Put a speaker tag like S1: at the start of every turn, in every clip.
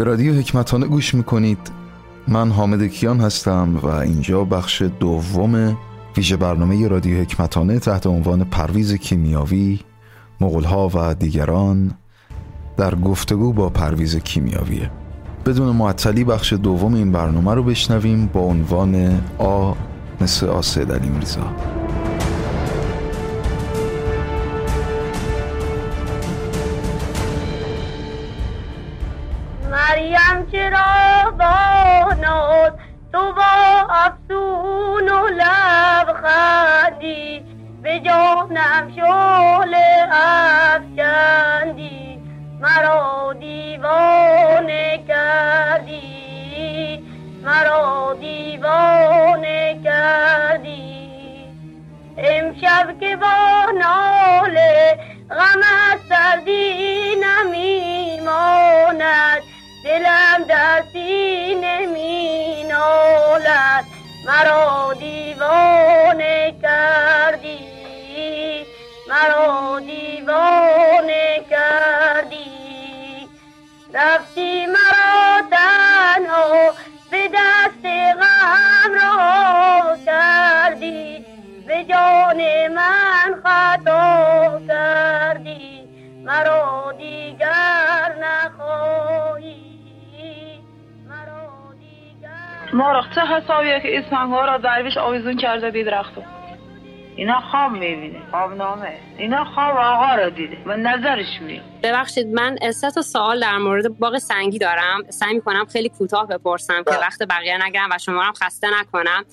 S1: به رادیو حکمتانه گوش می‌کنید. من حامد کیان هستم و اینجا بخش دوم ویژه برنامه رادیو حکمتانه تحت عنوان پرویز کیمیاوی مغلها و دیگران در گفتگو با پرویز کیمیاویه بدون معطلی بخش دوم این برنامه رو بشنویم با عنوان آ مثل آسد علی میرزا.
S2: جانم شول افکندی. مرا دیوانه کردی. مرا دیوانه کردی. امشب که با ناله غم از سردی نمیماند. دلم در سینه مرا دیوانه دیوانه کردی. رفتی مرا تنها به دست غم را کردی. به جان من خطا کردی. مرا دیگر نخواهی.
S3: مرخصه حسابیه که ها را درویش آویزون کرده بید رختو اینا خواب می‌بینه خواب نامه. اینا خواب آقا را دیده. و نظرش میده
S4: ببخشید من سه تا سوال در مورد باغ سنگی دارم. سعی می‌کنم خیلی کوتاه بپرسم که بله. وقت بقیه نگیرم و شما هم خسته نکنم.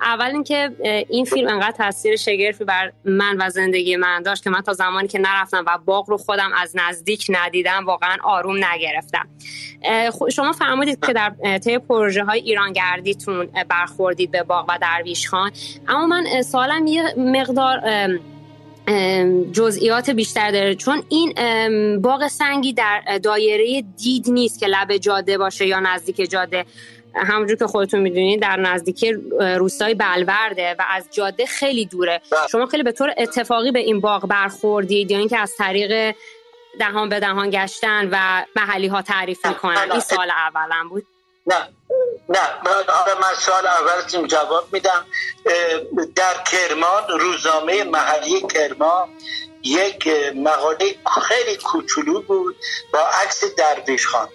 S4: اول اینکه این فیلم انقدر تاثیر شگرفی بر من و زندگی من داشت که من تا زمانی که نرفتم و باغ رو خودم از نزدیک ندیدم واقعا آروم نگرفتم. شما فرمودید که در طی پروژه های ایرانگردیتون برخوردید به باغ و درویش خان. اما من سوالم یه مقدار جزئیات بیشتر داره. چون این باغ سنگی در دایره دید نیست که لب جاده باشه یا نزدیک جاده. همونجور که خودتون می‌دونید در نزدیکی روستای بلورده و از جاده خیلی دوره. بله. شما خیلی به طور اتفاقی به این باغ برخوردید یا اینکه از طریق دهان به دهان گشتن و محلی ها تعریف می‌کنن. این سال اولم بود.
S5: نه. نه. من من سال اول جواب میدم. در کرمان روزنامه محلی کرمان یک مقاله خیلی کوچولو بود با عکس درویش خان.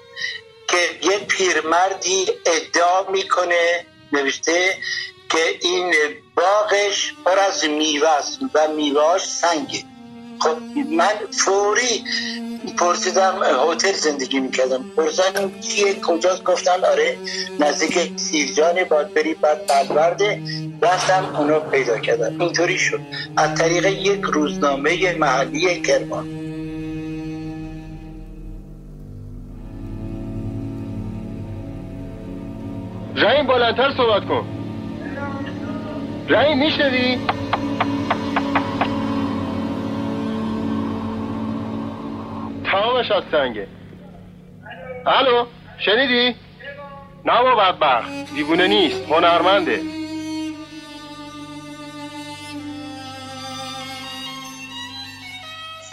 S5: که یه پیرمردی ادعا می‌کنه نوشته که این باغش پر از میوه است و میوهاش سنگه. خب من فوری پرسیدم هتل زندگی می‌کردم. پرسیدم کیه کجاست؟ گفتن آره نزدیک سیرجان باید بری بعد بلورده رفتم اونو پیدا کردم. اینطوری شد. از طریق یک روزنامه محلی کرمان.
S6: رحیم بلندتر صحبت کن رحیم میشنوی؟ تمامش از سنگه الو شنیدی؟ نه با بدبخت دیوونه نیست هنرمنده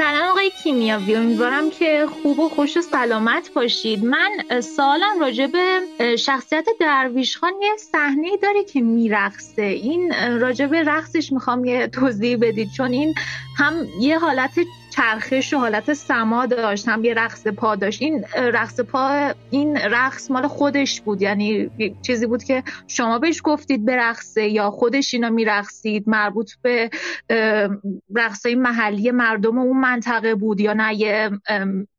S7: سلام آقای کیمیاوی امیدوارم که خوب و خوش و سلامت باشید. من سوالم راجع به شخصیت درویش خان یه صحنه داره که میرقصه. این راجع به رقصش می‌خوام یه توضیح بدید چون این هم یه حالت چرخش و حالت سما داشت هم یه رقص پا داشت. این رقص پا این رقص مال خودش بود. یعنی چیزی بود که شما بهش گفتید به رقصه یا خودش اینا میرقصید مربوط به رقصای محلی مردم اون منطقه بود یا نه یه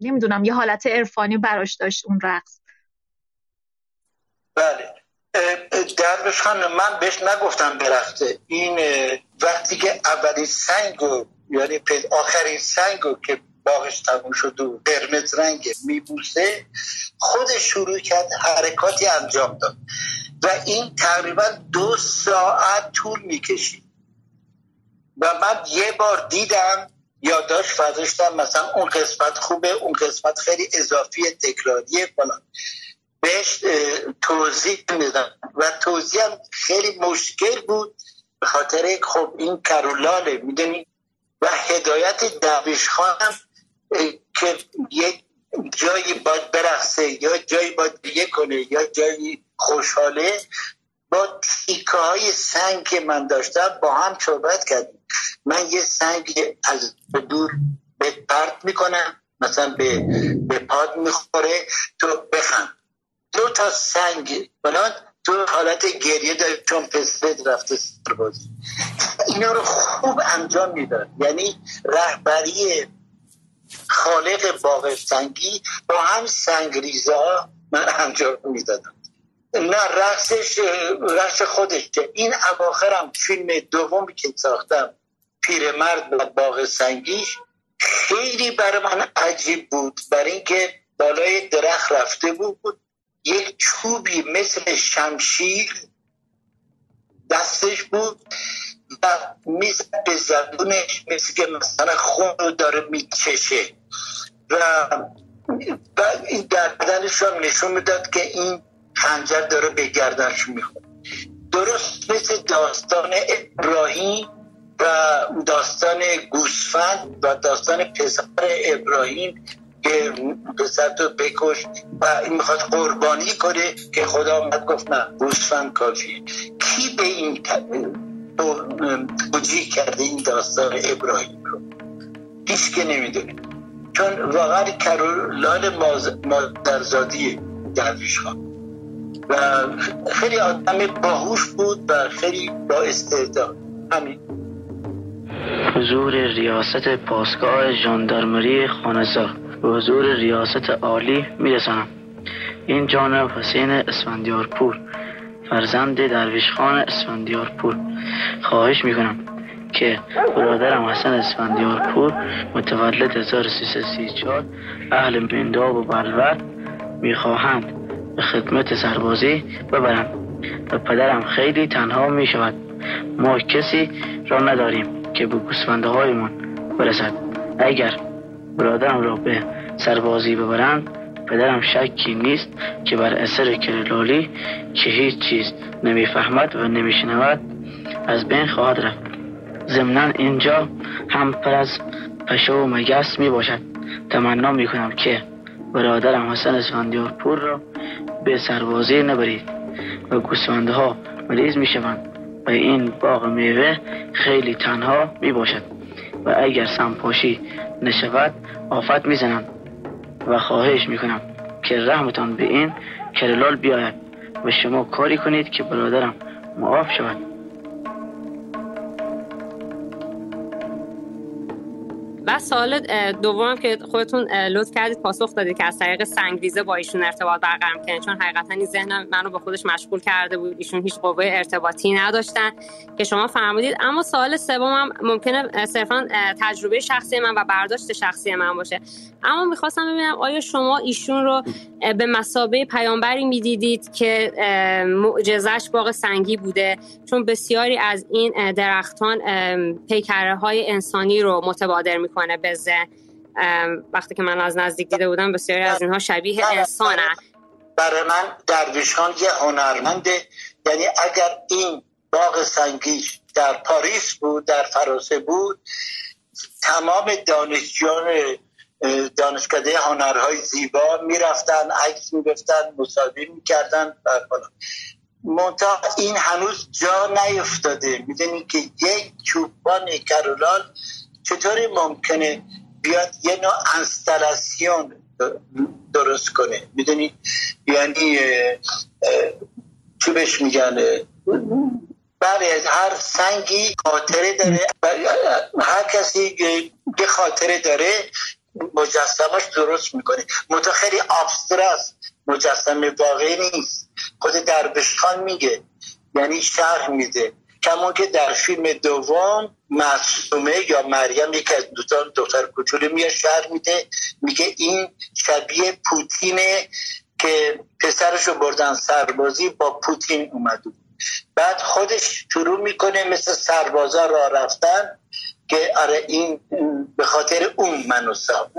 S7: نمی‌دونم یه حالت عرفانی براش داشت اون رقص.
S5: بله. درویش خان من بهش نگفتم برخته این وقتی که اولین سنگ یعنی آخرین سنگ که باغش تموم شد و قرمز رنگ میبوسه خودش شروع کرد حرکاتی انجام داد. و این تقریبا دو ساعت طول می‌کشید. و من یه بار دیدم یادداشت فضاشتم مثلا اون قسمت خوبه اون قسمت خیلی اضافی تکراریه فلان. بهش توضیح میدم. و توضیح خیلی مشکل بود به خاطر خب این کرولاله می‌دونی؟ و هدایت درویش خانم که یک جا جایی باید برخصه یا جایی باید دیگه کنه یا جایی خوشحاله با تیکه های سنگ که من داشتم با هم صحبت کردیم. من یه سنگ از دور به پرت می‌کنم مثلا به, به پاد می‌خوره. تو بخند. دو تا سنگ بلان تو حالت گریه داری چون پسرت رفته سربازی اینا رو خوب انجام می‌داد. یعنی رهبری خالق باغ سنگی با هم سنگریزه ها من انجام می‌دادم. نه رقصش رقص خودش این اواخرم فیلم دومی که ساختم پیرمرد و باغ سنگیش خیلی برای من عجیب بود. برای اینکه بالای درخت رفته بود. یک چوبی مثل شمشیر دستش بود و می‌زد به زبونش مثل که مثلا خون رو داره میچشه. و بعد این گردنش رو نشون می‌داد که این خنجر داره به گردنش می‌خواد درست مثل داستان ابراهیم و داستان گوسفند و داستان پسر ابراهیم که پسر تو بکش و این می‌خواد قربانی کنه که خدا آمد گفت نه گوسفند کافی. کی به این توجیه کرده این داستان ابراهیم رو؟ هیچ که نمی‌دونه. چون واقعا کرولال مادرزادی درویش خان. و خیلی آدم باهوش بود و خیلی با استعداد. همین.
S8: حضور ریاست پاسگاه ژاندارمری خانزار به حضور ریاست عالی میرسانم. این جانب حسین اسفندیارپور فرزند درویش خان اسفندیارپور. خواهش می‌کنم که برادرم حسن اسفندیارپور متولد 1334 اهل منداب و بلوت می‌خواهند به خدمت سربازی ببرند و پدرم خیلی تنها می شود ما کسی را نداریم که به گوسفنده هایمان برسد. اگر برادرم را به سربازی ببرند. پدرم شکی نیست که بر اثر کرلالی که هیچ چیز نمی‌فهمد و نمیشنود از بین خواهد رفت. ضمنا اینجا هم پر از پشه و مگس می باشد تمنا می کنم که برادرم حسن اسفندیار پور را به سربازی نبرید و گوسفنده ها مریض می شوند و این باغ میوه خیلی تنها می باشد و اگر سمپاشی نشود آفت می‌زنند و خواهش می‌کنم که رحمتان به این کرلال بیاید و شما کاری کنید که برادرم معاف شود.
S4: و سوال دوم که خودتون لطف کردید پاسخ دادید که از طریق سنگریزه با ایشون ارتباط برقرار می‌کنید. چون حقیقتا این ذهن منو به خودش مشغول کرده بود. ایشون هیچ قوه ارتباطی نداشتن که شما فرمودید. اما سوال سومم ممکنه صرفا تجربه شخصی من و برداشت شخصی من باشه. اما می‌خواستم ببینم آیا شما ایشون رو به مسابه پیامبری می‌دیدید که معجزش باغ سنگی بوده؟ چون بسیاری از این درختان پیکره های انسانی رو متبادر می‌کنه به ذهن وقتی که من از نزدیک دیده بودم بسیاری از اینها شبیه انسانه.
S5: برای من درویشان یه هنرمنده. یعنی اگر این باغ سنگی در پاریس بود در فرانسه بود تمام دانشجویان دانشکده هنرهای زیبا می‌رفتن عکس می‌گفتن مصاحبه می‌کردن و منتها این هنوز جا نیفتاده. می‌دونی که یک چوبان کرولال چطوری ممکنه بیاد یه نوع انستلاسیون درست کنه؟ می‌دونی؟ یعنی چی بهش میگن؟ بله هر سنگی خاطره داره. هر کسی که خاطره داره مجسمش درست می‌کنه. منتها خیلی مجسمه واقعی نیست. خود دربش خان میگه. یعنی شرح میده. کمون که در فیلم دوم معصومه یا مریم یکی از دوتان دختر کوچولو میاد شهر میده میگه این شبیه پوتینه که پسرشو بردن سربازی با پوتین اومد بعد خودش شروع می‌کنه مثل سربازا را رفتن که آره این به خاطر اون منو ساخت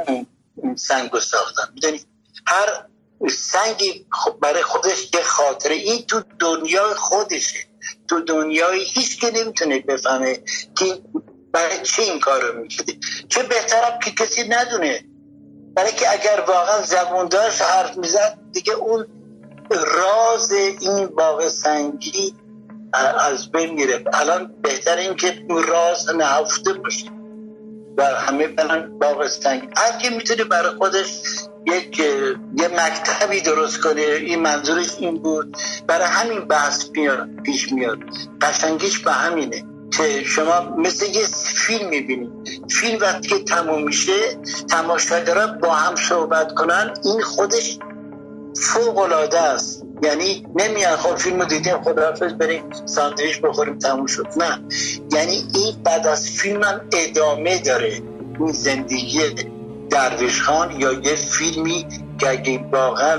S5: اون سنگ ساختن. می‌دونی؟ هر سنگی برای خودش یه خاطره. این تو دنیای خودشه. تو دنیای هیچ که نمی‌تونه بفهمه که برای چه این کار رو می‌کرده چه بهترم که کسی ندونه. برای که اگر واقعا زبون داشت حرف می‌زد دیگه اون راز این باغ سنگی از بین میره. الان بهتر این که اون راز نهفته باشه. و همه برن باغ سنگی. هر که می‌تونه برای خودش یک یه مکتبی درست کنه این منظورش این بود. برای همین بحث میاد پیش میاد. قشنگیش به همینه که شما مثل یه فیلم می‌بینید. فیلم وقتی که تموم میشه تماشاگرها با هم صحبت کنن این خودش فوق العاده است. یعنی نمیان خب فیلم رو دیدیم خداحافظ بریم ساندویچ بخوریم تموم شد. نه. یعنی این بعد از فیلم هم ادامه داره. این زندگی درویش خان یا یه فیلمی که اگه واقعا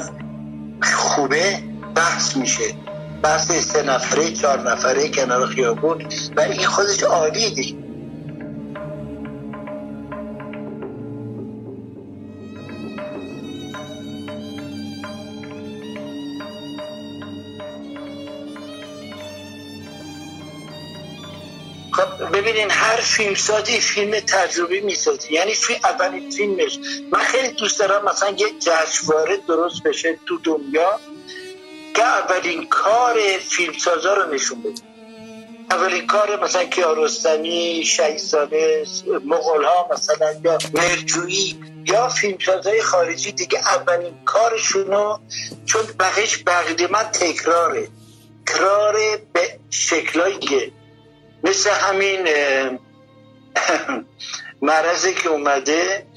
S5: خوبه بحث میشه. بحث سه نفره چهار نفره کنار خیابون. و این خودش عالیه ببینین هر فیلم سازی فیلم تجربی می‌سازی یعنی فیلم اولین فیلمش. من خیلی دوست دارم مثلا یه جشنواره درست بشه تو دنیا که اولین کار فیلمسازا رو نشون بده. اولین کار مثلا کیارستمی شهید ساله مغول ها مثلا یا مرجویی یا فیلمسازهای خارجی دیگه اولین کارشونو چون بقیش بقیده من تکراره. تکرار به شکلایی مثل همین مرضی که اومده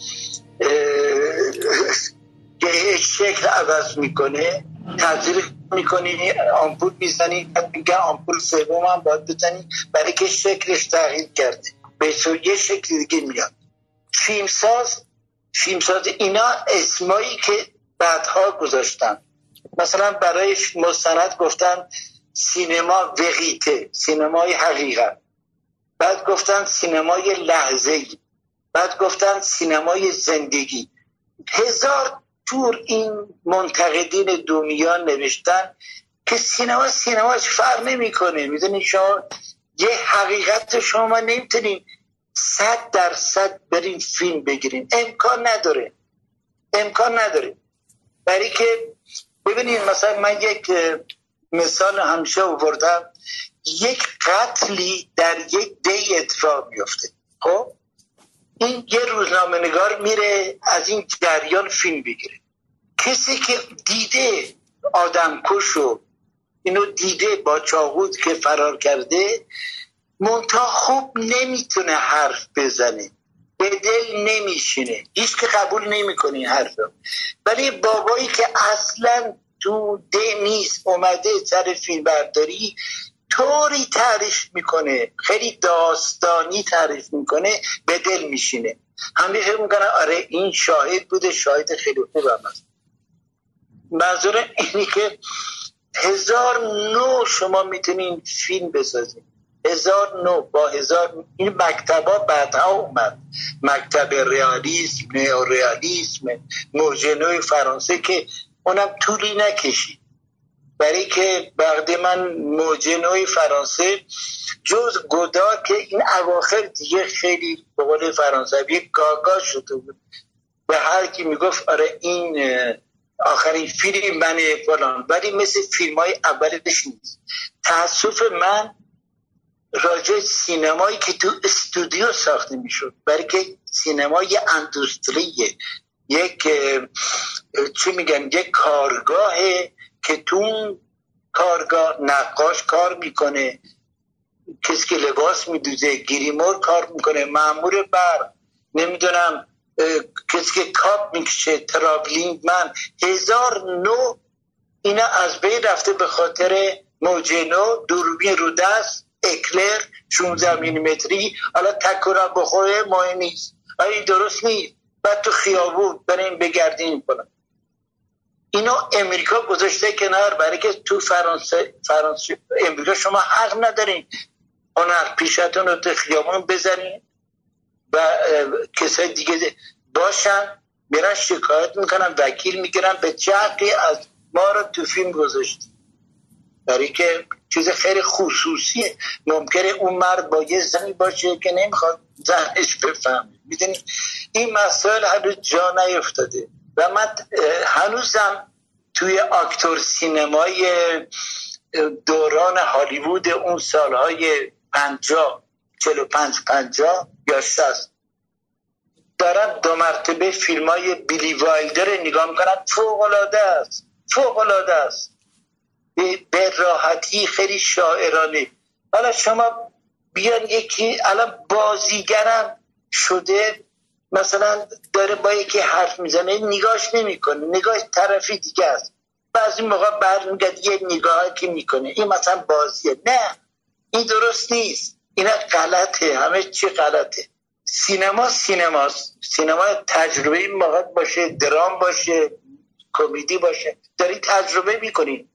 S5: که شکل عوض می‌کنه تغییر می‌کنی آمپول می‌زنی میگه آمپول سوم هم باید بزنی برای که شکلش تغییر کرده. به یه شکل دیگه میاد. فیلمساز فیلمساز اینا اسمایی که بعدها گذاشتن. مثلا برای مستند گفتن سینما وقیته سینمای حقیقت. بعد گفتن سینمای لحظه بعد گفتن سینمای زندگی. هزار تور این منتقدین دنیا نوشتن که سینما سینماش فرق نمی‌کنه. می‌دونی شما؟ یه حقیقت شما نمی‌تونین صد درصد برین فیلم بگیرین. امکان نداره. امکان نداره. برای که ببینید مثلا من یک مثال همیشه آوردم یک قتلی در یک دی اتفاق میفته خب؟ این یه روزنامه نگار میره از این جریان فیلم بگیره کسی که دیده آدم کشو اینو دیده با چاقود که فرار کرده منتها خوب نمی‌تونه حرف بزنه. به دل نمیشینه. هیچ که قبول نمی‌کنه این حرف ولی بابایی که اصلا تو ده نیست اومده سر فیلم برداری طوری تعریف می‌کنه خیلی داستانی تعریف می‌کنه به دل میشینه. همه فکر می‌کنن آره این شاهد بوده شاهد خیلی خوب هم هست. منظور اینی که هزار نو شما می‌تونین فیلم بسازید هزار نو با هزار این مکتبا بعدها اومد. مکتب ریالیسم نیو ریالیسم موجه فرانسه که اونم طولی نکشید. برای که بعد من موجه فرانسه جز گدا که این اواخر دیگه خیلی به قول فرانسوی گاگا شده بود. به هر کی می‌گفت آره این آخرین فیلم من فلان. ولی مثل فیلم های اولش نیست. تاسف من راجع سینمایی که تو استودیو ساخته می‌شد. برای که سینمای اندوستریه. یک چی میگن؟ یک کارگاهه که تو کارگاه نقاش کار می‌کنه کسی که لباس میدوزه گریمور کار می‌کنه معمور بر نمی‌دونم کسی که کاپ می‌کشه ترابلینگ من هزار نو اینا از بین رفته به خاطر موجه نو دوربین رو دست اکلر 16 میلیمتری حالا تکورا بخوره مهم نیست. این درست نیست. بعد تو خیابون بریم بگردیم کنم. اینو امریکا گذاشته کنار برای که تو فرانسه فرانسه امریکا شما حق ندارین هنر پیشتون رو تو خیابون بزنین و کسای دیگه باشن میرن شکایت می‌کنن وکیل می‌گیرن به چه از ما رو تو فیلم گذاشت برای که چیز خیلی خصوصیه. ممکنه اون مرد با یه زنی باشه که نمی‌خواد زنش بفهم می‌دونی؟ این مسائل هنوز جا نیفتاده. و من هنوزم توی آکتور سینمای دوران هالیوود اون سالهای پنجا چلو پنج پنجا یا شست دارم دو مرتبه فیلم های بیلی وایلدر نگاه می‌کنم فوق العاده است فوق العاده است به راحتی خیلی شاعرانه. حالا شما بیان یکی الان بازیگرم شده مثلا داره با یکی حرف می‌زنه نگاش نمی‌کنه. نگاش طرفی دیگه است. بعضی موقع برمیگرد یه نگاه که می‌کنه. این مثلا بازیه. نه این درست نیست. اینا غلطه. همه چی غلطه. سینما سینماست. سینما تجربه این موقع باشه درام باشه کمدی باشه. داری تجربه می‌کنی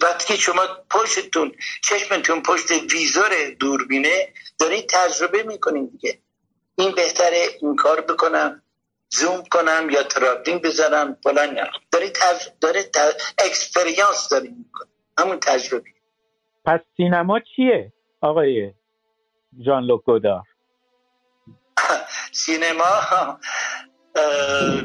S5: بعد که شما پشتتون چشمتون پشت ویزور دوربینه داری تجربه می‌کنین دیگه. این بهتره این کار بکنم زوم کنم یا travelling بزنم فلان داری تج... داری تج... expérience داری می‌کنه همون تجربه.
S9: پس سینما چیه آقای ژان لوک گدار
S5: سینما؟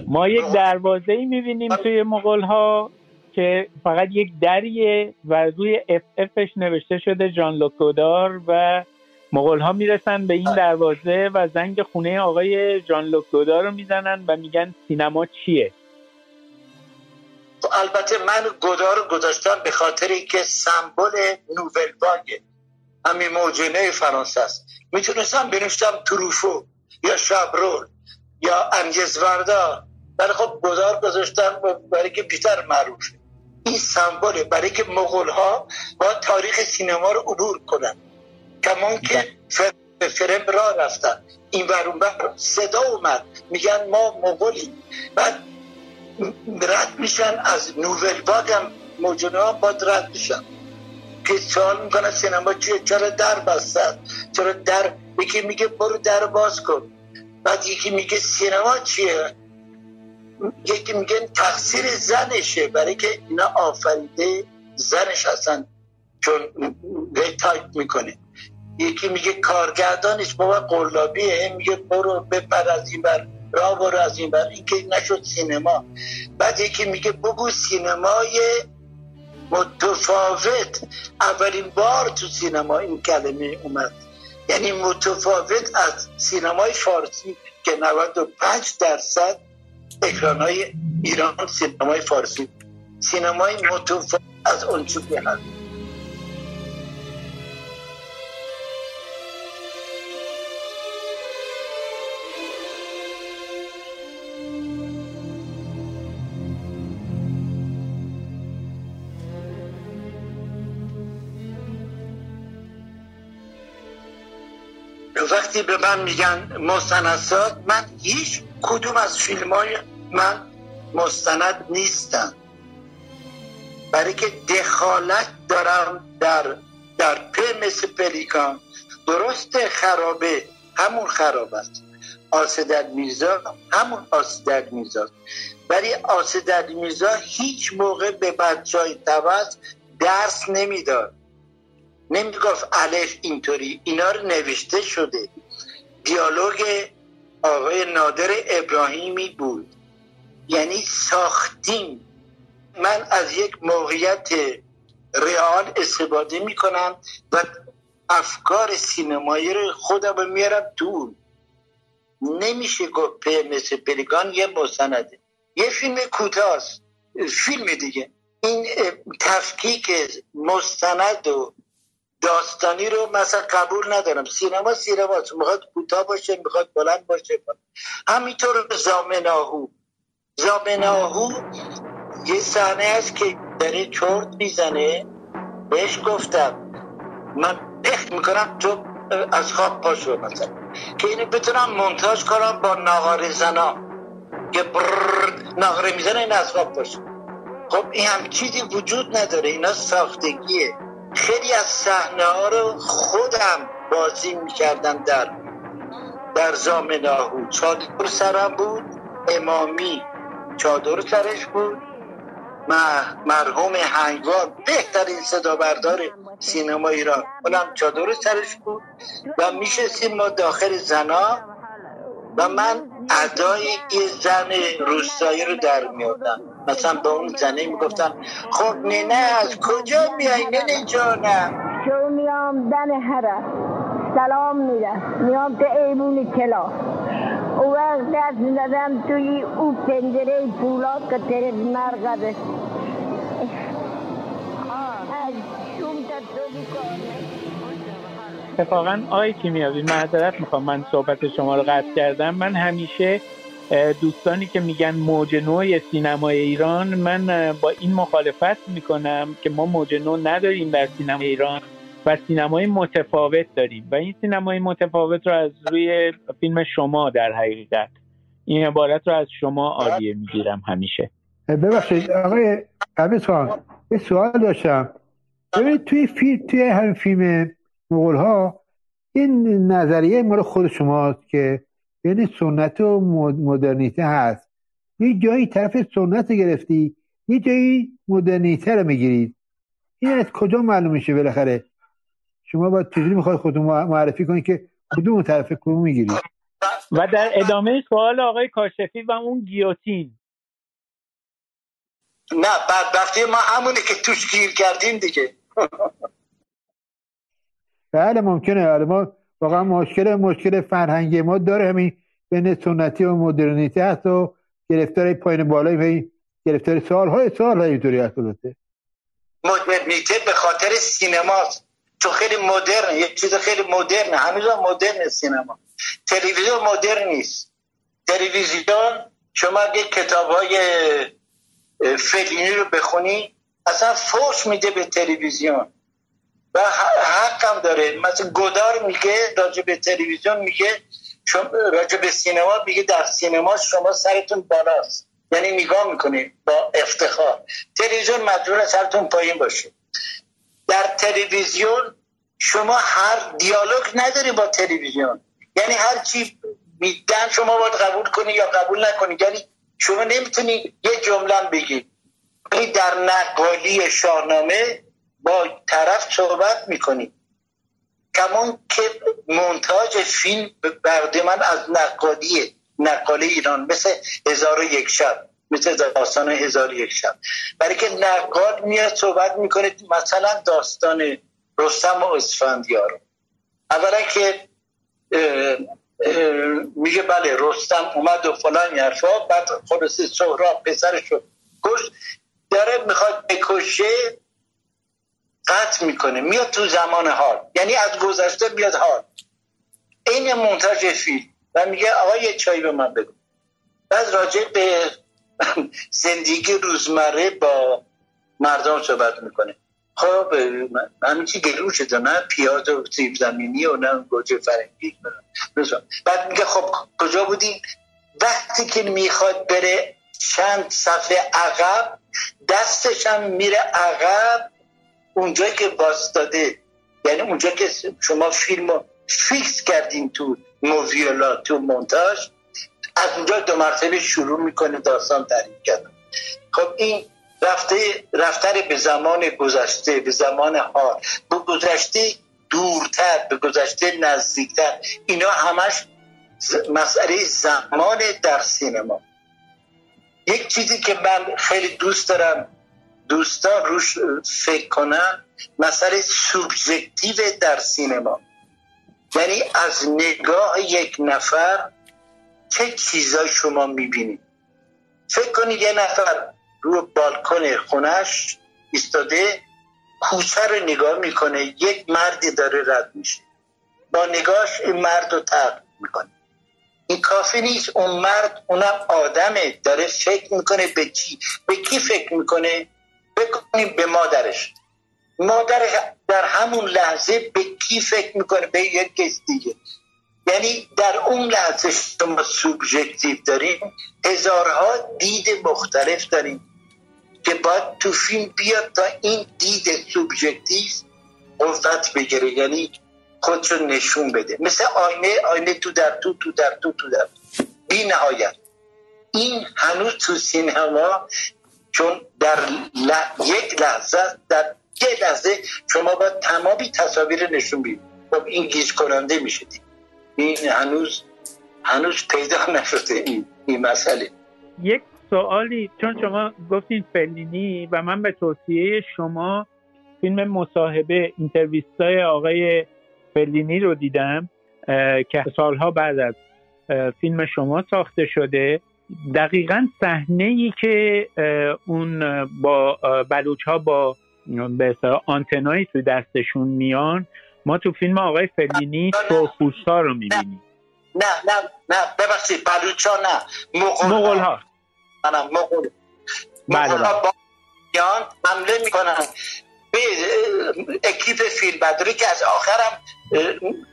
S9: ما یک دروازه ای می‌بینیم توی مغول ها که فقط یک دریه و روی اف افش نوشته شده ژان لوک گدار و مغول ها می‌رسن به این دروازه و زنگ خونه آقای ژان لوک گدار رو می‌زنن و میگن سینما چیه؟
S5: البته من گدار رو گذاشتم به خاطر که سمبل نوول باگه همین موجنه فرانسه است. می‌تونستم بنوشتم تروفو یا شبرول یا انجزوردا برای خب گذار گذاشتم برای که بیشتر معروفه این سمبوله برای که مغول ها با تاریخ سینما رو عبور کنن. کمان که فرم را رفتن. این ورون بر صدا اومد. میگن ما مغولیم. بعد رد میشن از nouvelle vague هم موج نو ها باید رد میشن. که سوال می‌کنن سینما چیه؟ چرا در بستن؟ چرا در؟ یکی میگه برو در باز کن. بعد یکی میگه سینما چیه؟ یکی میگه تقصیر زنشه. برای که اینا آفریده زنش هستن. چون تایپ می‌کنه. یکی میگه کارگردانش بابا قلابیه. میگه برو بپر از این بر را برو از این بر. این که نشد سینما. بعد یکی میگه بگو سینمای متفاوت. اولین بار تو سینما این کلمه اومد. یعنی متفاوت از سینمای فارسی که 95 درصد اکران های ایران سینمای فارسی. سینمای متفاوت از اون که هست. وقتی به من میگن مستندساز من هیچ کدوم از فیلم های من مستند نیستم. برای که دخالت دارم در در په مثل پلیکان. درست خرابه همون خراب است. آسدر میرزا همون آسدر میرزا برای آسدر میرزا هیچ موقع به بچه های درس نمی‌داد. نمی‌گفت الف اینطوری اینا رو نوشته شده. دیالوگ آقای نادر ابراهیمی بود. یعنی ساختیم. من از یک موقعیت ریال استفاده می‌کنم و افکار سینمایی رو خودم میارم دور. نمیشه گفت مثل پلیگان یه مستنده. یه فیلم کوتاه فیلم دیگه. این تفکیک مستند و داستانی رو مثلا قبول ندارم. سینما سینما می‌خواد کوتاه باشه می‌خواد بلند باشه. همینطور زامناهو. زامناهو یه صحنه است که داره چرت می‌زنه. بهش گفتم من اخت می‌کنم تو از خواب پاشو مثلا. که اینو بتونم منتاج کنم با ناغار زنا. که ناغاره می‌زنه این از خواب پاشو خب این هم چیزی وجود نداره. اینا ساختگیه. خیلی از صحنه ها رو خودم بازی می‌کردم در در زامناهو چادر سرم بود امامی چادر سرش بود. مرحوم هنگوار بهترین صدا بردار سینما ایران. اونم چادر سرش بود و میشستیم ما داخل زنا و من ادای یه زن روستایی رو در میادم مثلا به اون زنه می‌گفتم خب ننه از کجا میای؟ ننه جانم.
S2: شو میام؟ دن هره سلام میرم میام به ایمون کلا. او وقت دست می‌دادم توی او پنجره پولاد که ترس مرغبه از شوم
S9: اتفاقا آقای کیمیاوی معذرت می‌خوام. من صحبت شما رو قطع کردم. من همیشه دوستانی که میگن موج نو سینمای ایران من با این مخالفت می‌کنم که ما موج نو نداریم در سینما ایران و سینمای متفاوت داریم. و این سینمای متفاوت رو از روی فیلم شما در حقیقت این عبارت رو از شما عالیه می‌گیرم همیشه.
S10: ببخشید آقای عبید خان یه سوال داشتم. ببینید توی فیلم توی همین فیلم مغول ها این نظریه مال خود شماست که بین سنت و مدرنیته هست. یه جایی طرف سنت گرفتی یه جایی مدرنیته رو می‌گیرید این از کجا معلوم میشه بالاخره؟ شما باید چجوری می‌خواد خودتون معرفی کنید که کدوم طرف کدوم می‌گیرید
S9: و در ادامه سوال آقای کاشفی و اون گیوتین.
S5: نه بدبختی ما همونی که توش گیر کردیم دیگه.
S10: بله ممکنه. آره ما واقعا مشکل مشکل فرهنگی ما داره همین بین سنتی و مدرنیته هست و گرفتار پایین بالای گرفتار سالهای سال اینطوری هست
S5: مدرنیته به خاطر سینماست. چون خیلی مدرن یه چیز خیلی مدرن هنوز مدرن سینما. تلویزیون مدرن نیست. تلویزیون شما اگه کتاب های فلینی رو بخونی اصلا فوش میده به تلویزیون. و حقم داره. مثلا گدار میگه راجع به تلویزیون میگه راجع به سینما میگه در سینما شما سرتون بالاست. یعنی نگاه می‌کنه با افتخار. تلویزیون مجبور سرتون پایین باشه. در تلویزیون شما هر دیالوگ نداری با تلویزیون. یعنی هر چی میدن شما باید قبول کنی یا قبول نکنی. یعنی شما نمی‌تونی یه جمله بگی. ولی در نقالی شاهنامه با طرف صحبت می‌کنی. کمان که منتاج فیلم برد من از نقالی نقاله ایران مثل هزار و یک شب مثل داستان هزار و یک شب. برای که نقال میاد صحبت می‌کنه مثلا داستان رستم و اسفندیار. اولا که میگه بله رستم اومد و فلان حرفا بعد خلاصه سهراب پسرش رو کشت. داره می‌خواد بکشه قطع می‌کنه میاد تو زمان حال. یعنی از گذشته بیاد حال. این منتاج فیلم. و میگه آقا یه چای به من بگو بعد راجع به زندگی روزمره با مردم صحبت می‌کنه. خب همین چی گرون شده نه پیاز و سیب زمینی و نه گوجه فرنگی. بعد میگه خب کجا بودیم وقتی که می‌خواد بره چند صفحه عقب دستش هم میره عقب. اونجا که وایستاده یعنی اونجا که شما فیلم فیکس کردین تو موویولا تو مونتاژ از اونجا دو مرتبه شروع می‌کنه داستان تعریف کردن. خب این رفته رفتن به زمان گذشته به زمان حال به گذشته دورتر به گذشته نزدیکتر اینا همش مسئله زمان در سینما. یک چیزی که من خیلی دوست دارم دوستان روش فکر کنن مسئله سوبژکتیو در سینما. یعنی از نگاه یک نفر چه چیزای شما می‌بینید فکر کنید یه نفر رو بالکن خونش ایستاده کوچه رو نگاه می‌کنه یک مردی داره رد میشه. با نگاهش این مرد رو تق می‌کنه. این کافی نیست. اون مرد اونم آدمه. داره فکر می‌کنه به چی به کی فکر می‌کنه؟ بکنیم به مادرش. مادر در همون لحظه به کی فکر می‌کنه؟ به یک کس دیگه. یعنی در اون لحظه شما سوبژکتیو داریم هزارها دید مختلف داریم که باید تو فیلم بیاد تا این دید سوبژکتیو قوت بگیره. یعنی خودشو نشون بده. مثل آینه آینه تو در تو تو در تو تو در بی نهایت این هنوز تو سینما چون در یک لحظه در یک لحظه شما با تمامی تصاویر نشون بید خب این گیج کننده میشه این هنوز هنوز پیدا نشده این, این مسئله.
S9: یک سوالی چون شما گفتین فلینی و من به توصیه شما فیلم مصاحبه های آقای فلینی رو دیدم که سالها بعد از فیلم شما ساخته شده. دقیقا صحنه ای که اون با بلوچ ها با به آنتنایی تو دستشون میان ما تو فیلم آقای فلینی سرخپوستا رو می‌بینیم.
S5: نه نه نه. ببخشید بلوچ ها نه.
S9: مغول ها
S5: نه مغول. بله، مغول ها بله. با حمله می‌کنن. به اکیپ فیلم بدری که از آخرم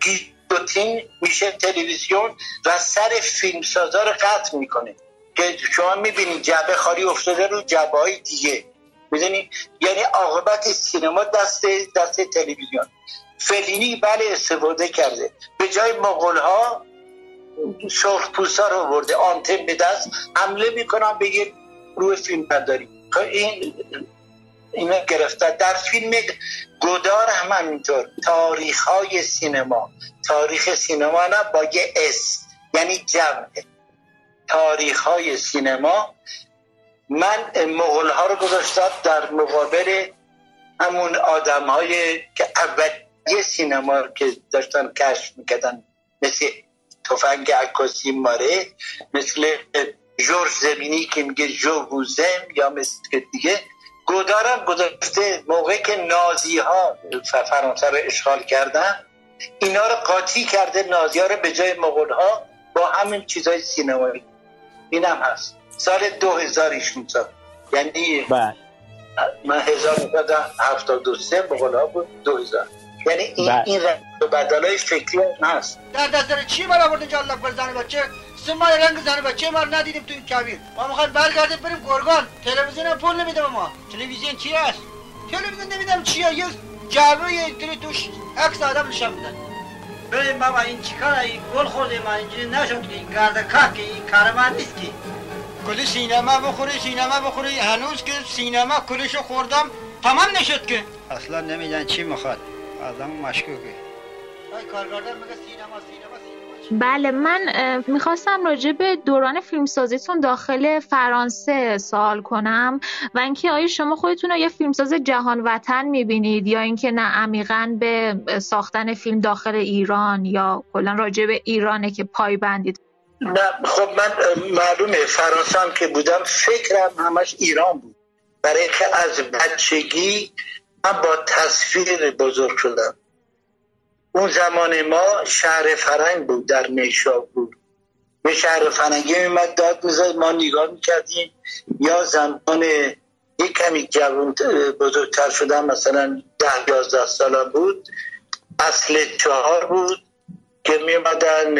S5: گیلوتین میشه تلویزیون و سر فیلمسازا رو قطع می‌کنه. که شما می‌بینید جبه خالی افتاده رو جبه های دیگه. می‌دونی؟ یعنی عاقبت سینما دست دست تلویزیون. فلینی بله استفاده کرده. به جای مغول ها سرخ پوستا رو برده آنتن به دست حمله می‌کنن به یک روی فیلم برداری خب این اینا گرفته در فیلم گدار هم همینطور. تاریخ های سینما. تاریخ سینما نه با یه اس یعنی جمع. تاریخ های سینما من مغول ها رو گذاشتم در مقابل همون آدم های که اول یه سینما که داشتن کشف می‌کردن مثل تفنگ عکاسی ماره مثل جورج زمینی که میگه جو بوزم یا مثل دیگه گودارم گذاشته موقع که نازی ها فرانسه رو اشغال کردن اینا رو قاطی کرده نازی ها رو به جای مغول ها با همین چیزای سینمایی. این هم هست. سال دو هزار ایشون سال یعنی
S9: بله.
S5: من هزار هفتاد دو سه مغول ها بود دو هزار یعنی این, بله. این بدل های فکری هست.
S11: در دستر چی برا برد اینجا الله زن بچه. سما رنگ زن بچه ما ندیدیم تو این کبیر. ما می‌خوایم برگردیم بریم گرگان. تلویزیون پول نمیده ما. تلویزیون چی هست؟ تلویزیون نمیدم چیه. یه جعبه یه توش عکس آدم نشون میدن
S12: بریم بابا این چیکار این گل خورده ما اینجوری نشد که این گرد که این کار من نیست که.
S11: کل سینما بخوری سینما بخوری. هنوز که سینما کلشو خوردم تمام نشد که.
S12: اصلا نمیدن چی می‌خواد. آدم مشکوکه.
S7: بله من می‌خواستم راجع به دوران فیلمسازیتون داخل فرانسه سوال کنم و اینکه آیا شما خودتون رو یه فیلمساز جهان وطن می‌بینید یا اینکه نه عمیقا به ساختن فیلم داخل ایران یا کلا راجع به ایرانه که پای بندید؟
S5: نه خب من معلومه فرانسه هم که بودم فکرم همش ایران بود. برای که از بچگی من با تصویر بزرگ شدم. اون زمان ما شهر فرنگ بود در بود. به شهر فرنگی میمد داد می‌زد ما نگاه می‌کردیم. یا زمان یک کمی جوان بزرگتر شدم مثلا ده یازده ساله بود. اصل چهار بود که میمدن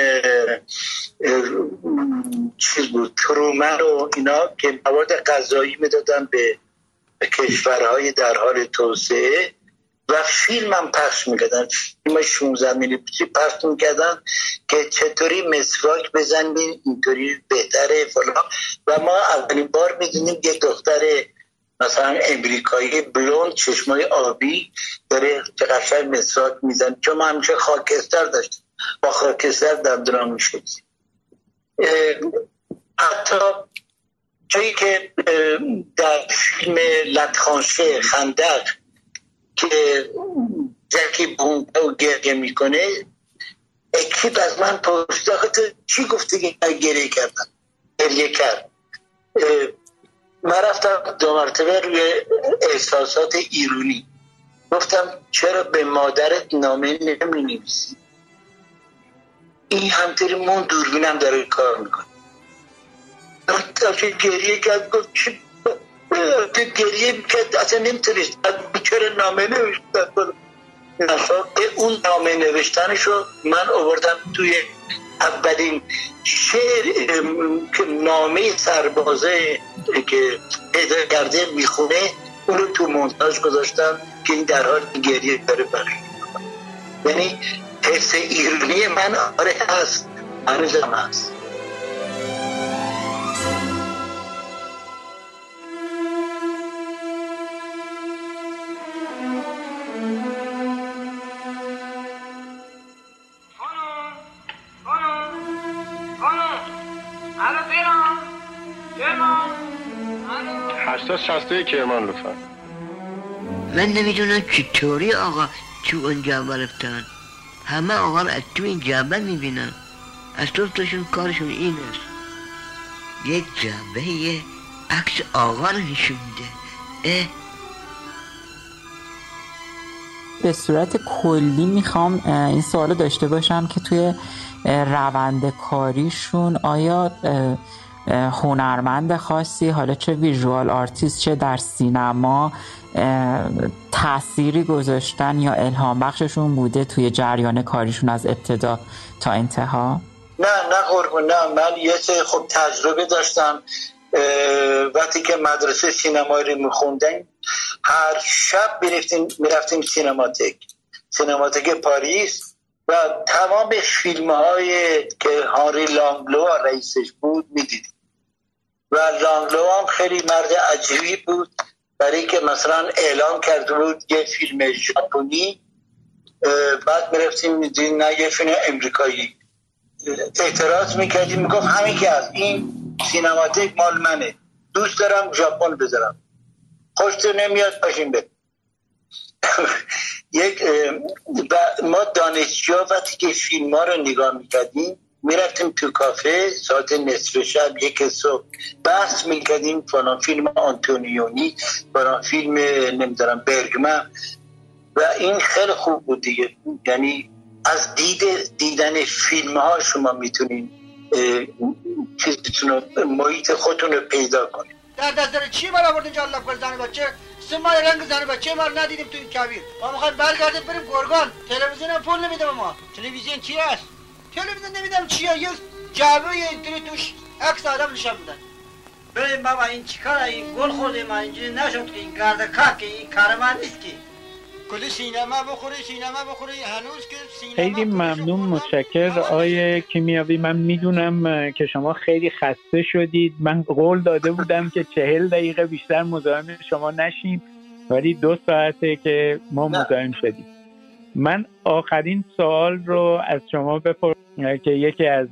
S5: چیز بود؟ ترومن و اینا که مواد غذایی می‌دادن به کشورهای در حال توسعه. و فیلم هم پخش می‌کردن. فیلم 16 میلیمتری پخش می‌کردن که چطوری مسواک بزنین اینطوری بهتره فلان. و ما اولین بار می‌دونیم یه دختر مثلا امریکایی بلوند چشمای آبی داره که مسواک میزن چون ما همیشه خاکستر داشتیم. با خاکستر دندران می‌شدیم. حتی جایی که در فیلم لطخانشه خندق که بونده و گریه می‌کنه اکیپ از من پرسیده تو چی گفته که گریه کردن؟ گریه کرد. من رفتم دو مرتبه روی احساسات ایرونی. گفتم چرا به مادرت نامه نمی نویسی این همطوری مون دوربینم داره کار می‌کنه. گریه کرد گفت چی که گریه می‌کرد اصلا نمی‌تونست. چرا نامه نوشتن اون نامه نوشتنشو من آوردم توی اولین شعر که نامه سربازه که پیدا کرده می‌خونه اونو تو منتاج گذاشتم که این در حال گریه داره بخش. یعنی حس ایرانی من آره هست. هنوزم هست.
S6: 80 60 کرمان لطفا.
S13: من نمی‌دونم چطوری آقا تو اون جبل رفتن. همه آقا رو از تو این جبل می‌بینن. از تو تاشون کارشون این است. یک جنبه یه عکس آقا رو نشون میده. اه.
S14: به صورت کلی می‌خوام این سوال داشته باشم که توی روند کاریشون آیا هنرمند خاصی حالا چه ویژوال آرتیست چه در سینما تأثیری گذاشتن یا الهام بخششون بوده توی جریان کاریشون از ابتدا تا انتها؟
S5: نه نه قربون نه. من یه سه خب تجربه داشتم وقتی که مدرسه سینمایی رو میخوندن هر شب می‌رفتیم می‌رفتیم سینماتک. سینماتک پاریس و تمام فیلم های که هاری لانگلو رئیسش بود می‌دیدیم. و لانگلو هم خیلی مرد عجیبی بود. برای که مثلا اعلام کرده بود یه فیلم ژاپنی بعد می‌رفتیم میدیم نه یه فیلم امریکایی. اعتراض می‌کردیم می‌گفت همین که از این سینماتیک مال منه. دوست دارم ژاپن بذارم. خوشتو نمیاد باشیم به یک ما دانشجو وقتی که فیلم ها رو نگاه می‌کردیم می‌رفتیم تو کافه ساعت نصف شب یک صبح بحث می‌کردیم فلان فیلم آنتونیونی فلان فیلم نمیدارم برگمن. و این خیلی خوب بود دیگه. یعنی از دید دیدن فیلم ها شما می‌تونین چیزتون محیط خودتون رو پیدا کنید
S11: در دست داره چی برای آورد اینجا الله زن بچه؟ سه ماه رنگ زن بچه ما ندیدیم تو این کویر ما می‌خوایم برگردیم بریم گرگان. تلویزیون پول نمیده ما. تلویزیون چی هست تلویزیون نمیدم چیه یه جعبه یه اینطوری توش عکس آدم نشان میدن
S12: بریم بابا این چیکار این گل خورده من اینجوری نشد که این که این کار من نیست که
S11: کلی سینما بخوری سینما بخوری هنوز که سینما
S9: خیلی ممنون متشکر آقای کیمیاوی من می‌دونم که شما خیلی خسته شدید من قول داده بودم که چهل دقیقه بیشتر مزاحم شما نشیم ولی دو ساعته که ما مزاحم شدیم من آخرین سوال رو از شما بپرسم که یکی از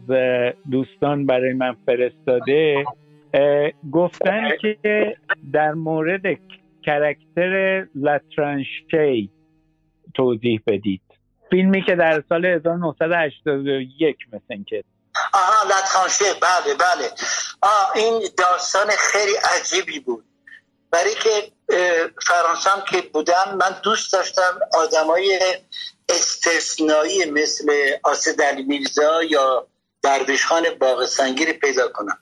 S9: دوستان برای من فرستاده. گفتن که در مورد کرکتر لاترانشی توضیح بدید. فیلمی که در سال 1981 مثل که.
S5: آها لاترانشی. بله بله. آه این داستان خیلی عجیبی بود. برای که فرانسه که بودم من دوست داشتم آدمای استثنایی مثل آسد علی میرزا یا درویش خان باغ پیدا کنم.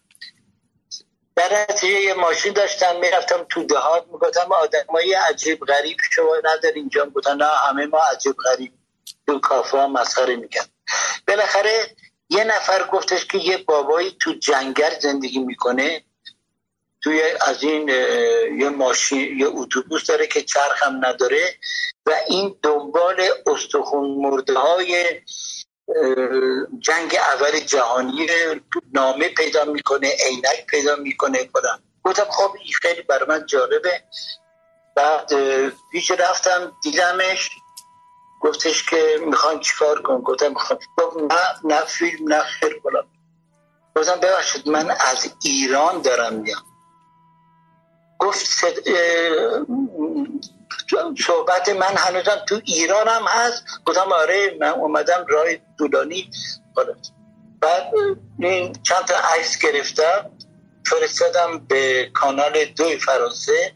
S5: در نتیجه یه ماشین داشتم می‌رفتم تو دهات می‌گفتم آدمای عجیب غریب شما نداری اینجا. گفتن نه همه ما عجیب غریب. تو کافه ها مسخره می‌کرد بالاخره یه نفر گفتش که یه بابایی تو جنگل زندگی می‌کنه. توی از این یه ماشین یه اتوبوس داره که چرخ هم نداره و این دنبال استخون مرده های جنگ اول جهانی نامه پیدا می‌کنه عینک پیدا می‌کنه خودم گفتم خب این خیلی برای من جالبه. بعد پیش رفتم دیدمش. گفتش که می‌خوان چیکار کن گفتم گفت نه نه فیلم نه خیر کنم گفتم ببخشید من از ایران دارم میام. گفت صحبت من هنوزم تو ایران هم هست. گفتم آره من اومدم راه دولانی. بعد این چند تا عکس گرفتم. فرستادم به کانال دوی فرانسه.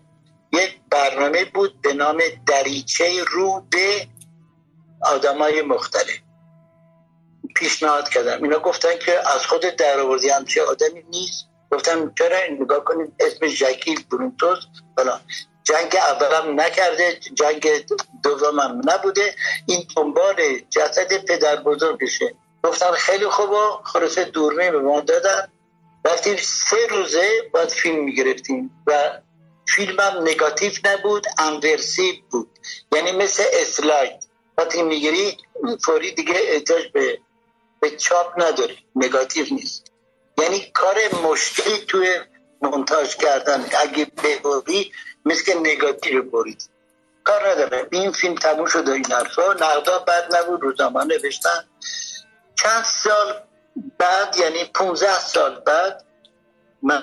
S5: یک برنامه بود به نام دریچه رو به آدمای مختلف. پیشنهاد کردم. اینا گفتن که از خود در همچه آدمی نیست. گفتم چرا نگاه کنید اسم جکیل برونتوس بلا جنگ اولم نکرده جنگ دومم نبوده. این دنبال جسد پدر بزرگشه. گفتم خیلی خوبه خلاصه دورمه به ما دادن. رفتیم سه روزه باید فیلم می‌گرفتیم و فیلمم نگاتیو نبود انورسیو بود. یعنی مثل اسلاید وقتی می‌گیری فوری دیگه احتاج به به چاپ نداری. نگاتیو نیست. یعنی کار مشکلی توی منتاج کردن. اگه بهوری مثل که نگاتیو برید. کار نداره. این فیلم تموم شده این حرفا. نقدا بد نبود روزنامه نوشتن. چند سال بعد یعنی 15 سال بعد من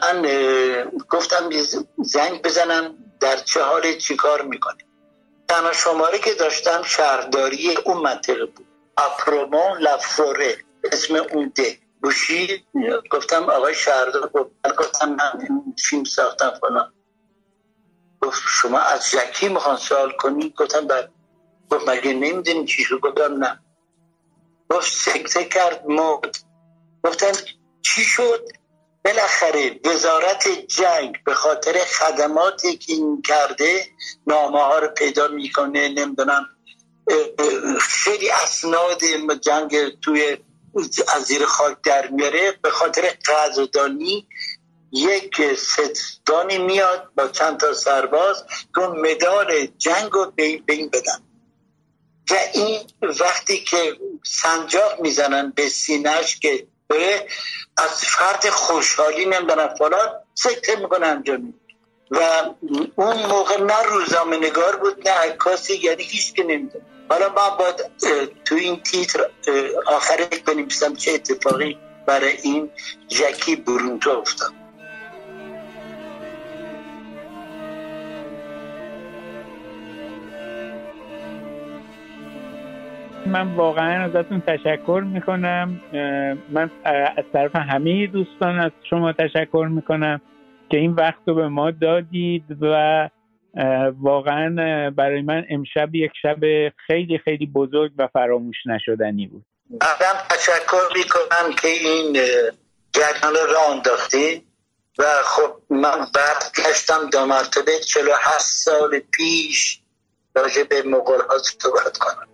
S5: گفتم زنگ بزنم در چه حال چیکار می‌کنیم. تنها شماره که داشتم شهرداری اون منطقه بود. اپرومون لفوره اسم اون ده. بوشی گفتم آقای شهردار گفتم من فیلم ساختم فلان. گفت شما از جکی می‌خوان سوال کنی؟ گفتم بله. گفت مگه نمی‌دونی چی شد؟ گفتم نه. گفت سکته کرد مرد. گفتم چی شد؟ بالاخره وزارت جنگ به خاطر خدماتی که این کرده نامه ها رو پیدا می‌کنه نمی‌دونم خیلی اسناد جنگ توی از زیر خاک در میاره به خاطر قدردانی یک ستانی میاد با چند تا سرباز که مدال جنگ رو به این بدن. و این وقتی که سنجاق می‌زنن به سینهش که از فرد خوشحالی نمی‌دونم فلان سکته می‌کنه انجام. و اون موقع نه روزنامه نگار بود نه عکاسی یعنی هیچ که نمی‌دونه. حالا ما باید تو این تیتر آخره بنویسم چه اتفاقی برای این جکی برونتو افتاد؟
S9: من واقعا ازتون تشکر می‌کنم. من از طرف همه دوستان از شما تشکر می‌کنم که این وقت رو به ما دادید و واقعا برای من امشب یک شب خیلی خیلی بزرگ و فراموش نشدنی بود.
S5: آدم تشکر می‌کنم که این جریان رو انداختی و خب من بعد گشتم دو مرتبه 47 سال پیش راجع به مغول ها صحبت کنم.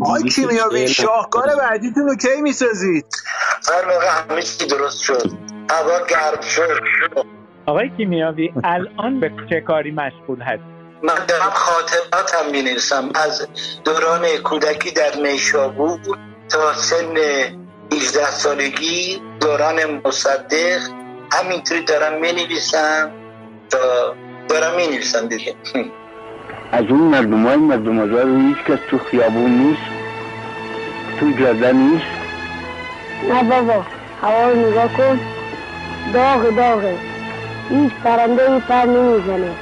S15: آقای کیمیاوی شاهکار بعدیتون رو کی می‌سازید؟
S5: هر موقع همه چی درست شد. هوا گرم شد.
S9: آقای کیمیاوی الان به چه کاری مشغول هست
S5: من دارم خاطراتم می نویسم از دوران کودکی در نیشابور تا سن 18 سالگی دوران مصدق همینطوری دارم می نویسم تا دارم می نویسم دیگه.
S16: از اون مردم های مردم آزار هیچ کس تو خیابون نیست تو جاده نیست.
S2: نه بابا هوا رو نگاه کن. داغ داغه. هیچ پرنده ای پر نمی‌زنه.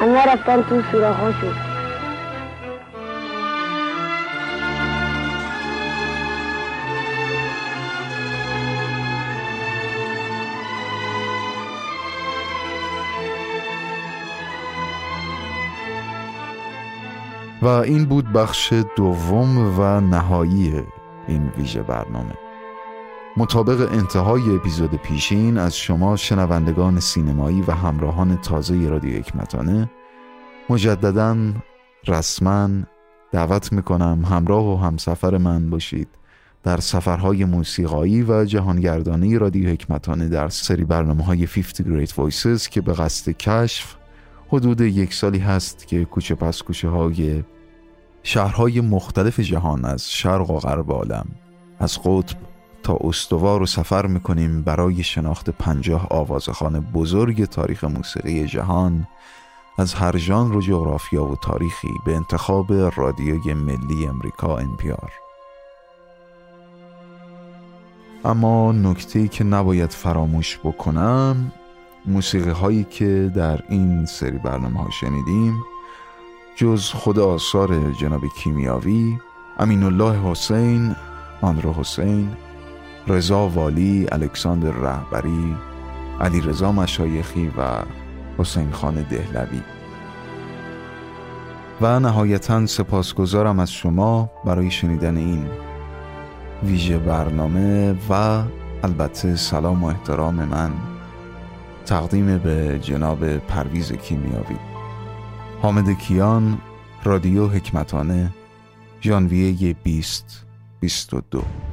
S2: همه رفتن تو سوراخاشون
S1: و این بود بخش دوم و نهایی این ویژه برنامه. مطابق انتهای اپیزود پیشین از شما شنوندگان سینمایی و همراهان تازه رادیو حکمتانه مجددا رسما دعوت می‌کنم همراه و همسفر من باشید در سفرهای موسیقایی و جهانگردانی رادیو حکمتانه در سری برنامه های 50 Great Voices که به قصد کشف حدود یک سالی هست که کوچه پس کوچه های شهرهای مختلف جهان از شرق و غرب عالم از قطب تا استوار رو سفر می‌کنیم برای شناخت پنجاه آوازخان بزرگ تاریخ موسیقی جهان. از هر ژانر و جغرافیا و تاریخی به انتخاب رادیوی ملی امریکا NPR اما نکته که نباید فراموش بکنم موسیقی هایی که در این سری برنامه ها شنیدیم جز خود آثار جناب کیمیاوی امین الله حسین آندرو حسین رضا والی الکساندر رهبری علی رضا مشایخی و حسین خان دهلوی. و نهایتا سپاسگزارم از شما برای شنیدن این ویژه برنامه و البته سلام و احترام من. تقدیم به جناب پرویز کیمیاوی. حامد کیان رادیو حکمتانه ژانویه 2022